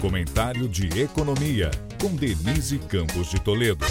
Comentário de Economia, com Denise Campos de Toledo.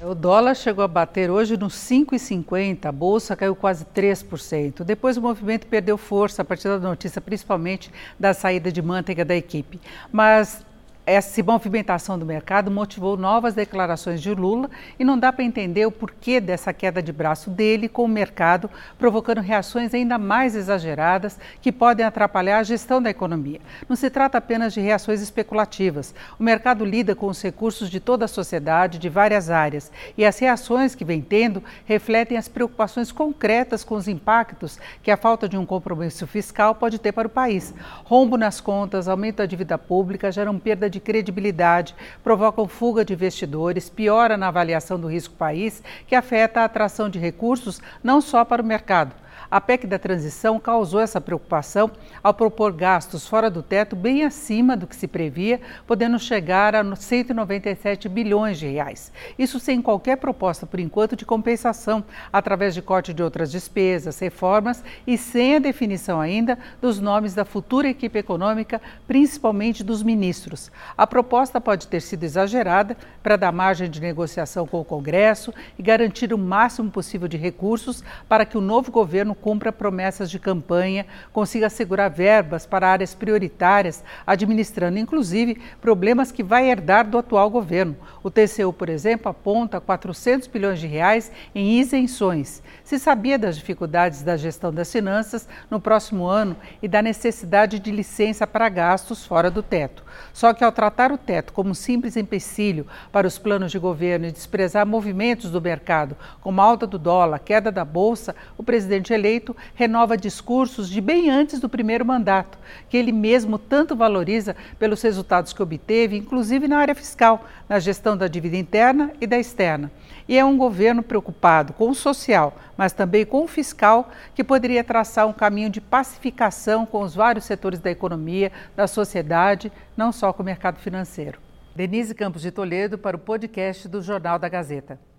O dólar chegou a bater hoje nos 5,50, a bolsa caiu quase 3%. Depois o movimento perdeu força a partir da notícia, principalmente da saída de manteiga da equipe. Mas essa movimentação do mercado motivou novas declarações de Lula e não dá para entender o porquê dessa queda de braço dele com o mercado, provocando reações ainda mais exageradas que podem atrapalhar a gestão da economia. Não se trata apenas de reações especulativas. O mercado lida com os recursos de toda a sociedade, de várias áreas, e as reações que vem tendo refletem as preocupações concretas com os impactos que a falta de um compromisso fiscal pode ter para o país. Rombo nas contas, aumento da dívida pública geram perda de credibilidade, provocam fuga de investidores, piora na avaliação do risco país, que afeta a atração de recursos não só para o mercado, a PEC da transição causou essa preocupação ao propor gastos fora do teto bem acima do que se previa, podendo chegar a 197 bilhões de reais. Isso sem qualquer proposta, por enquanto, de compensação, através de corte de outras despesas, reformas e sem a definição ainda dos nomes da futura equipe econômica, principalmente dos ministros. A proposta pode ter sido exagerada para dar margem de negociação com o Congresso e garantir o máximo possível de recursos para que o novo governo cumpra promessas de campanha, consiga assegurar verbas para áreas prioritárias, administrando inclusive problemas que vai herdar do atual governo. O TCU, por exemplo, aponta 400 bilhões de reais em isenções. Se sabia das dificuldades da gestão das finanças no próximo ano e da necessidade de licença para gastos fora do teto. Só que ao tratar o teto como um simples empecilho para os planos de governo e desprezar movimentos do mercado, como a alta do dólar, queda da bolsa, o presidente eleito eleito, renova discursos de bem antes do primeiro mandato, que ele mesmo tanto valoriza pelos resultados que obteve, inclusive na área fiscal, na gestão da dívida interna e da externa. E é um governo preocupado com o social, mas também com o fiscal, que poderia traçar um caminho de pacificação com os vários setores da economia, da sociedade, não só com o mercado financeiro. Denise Campos de Toledo para o podcast do Jornal da Gazeta.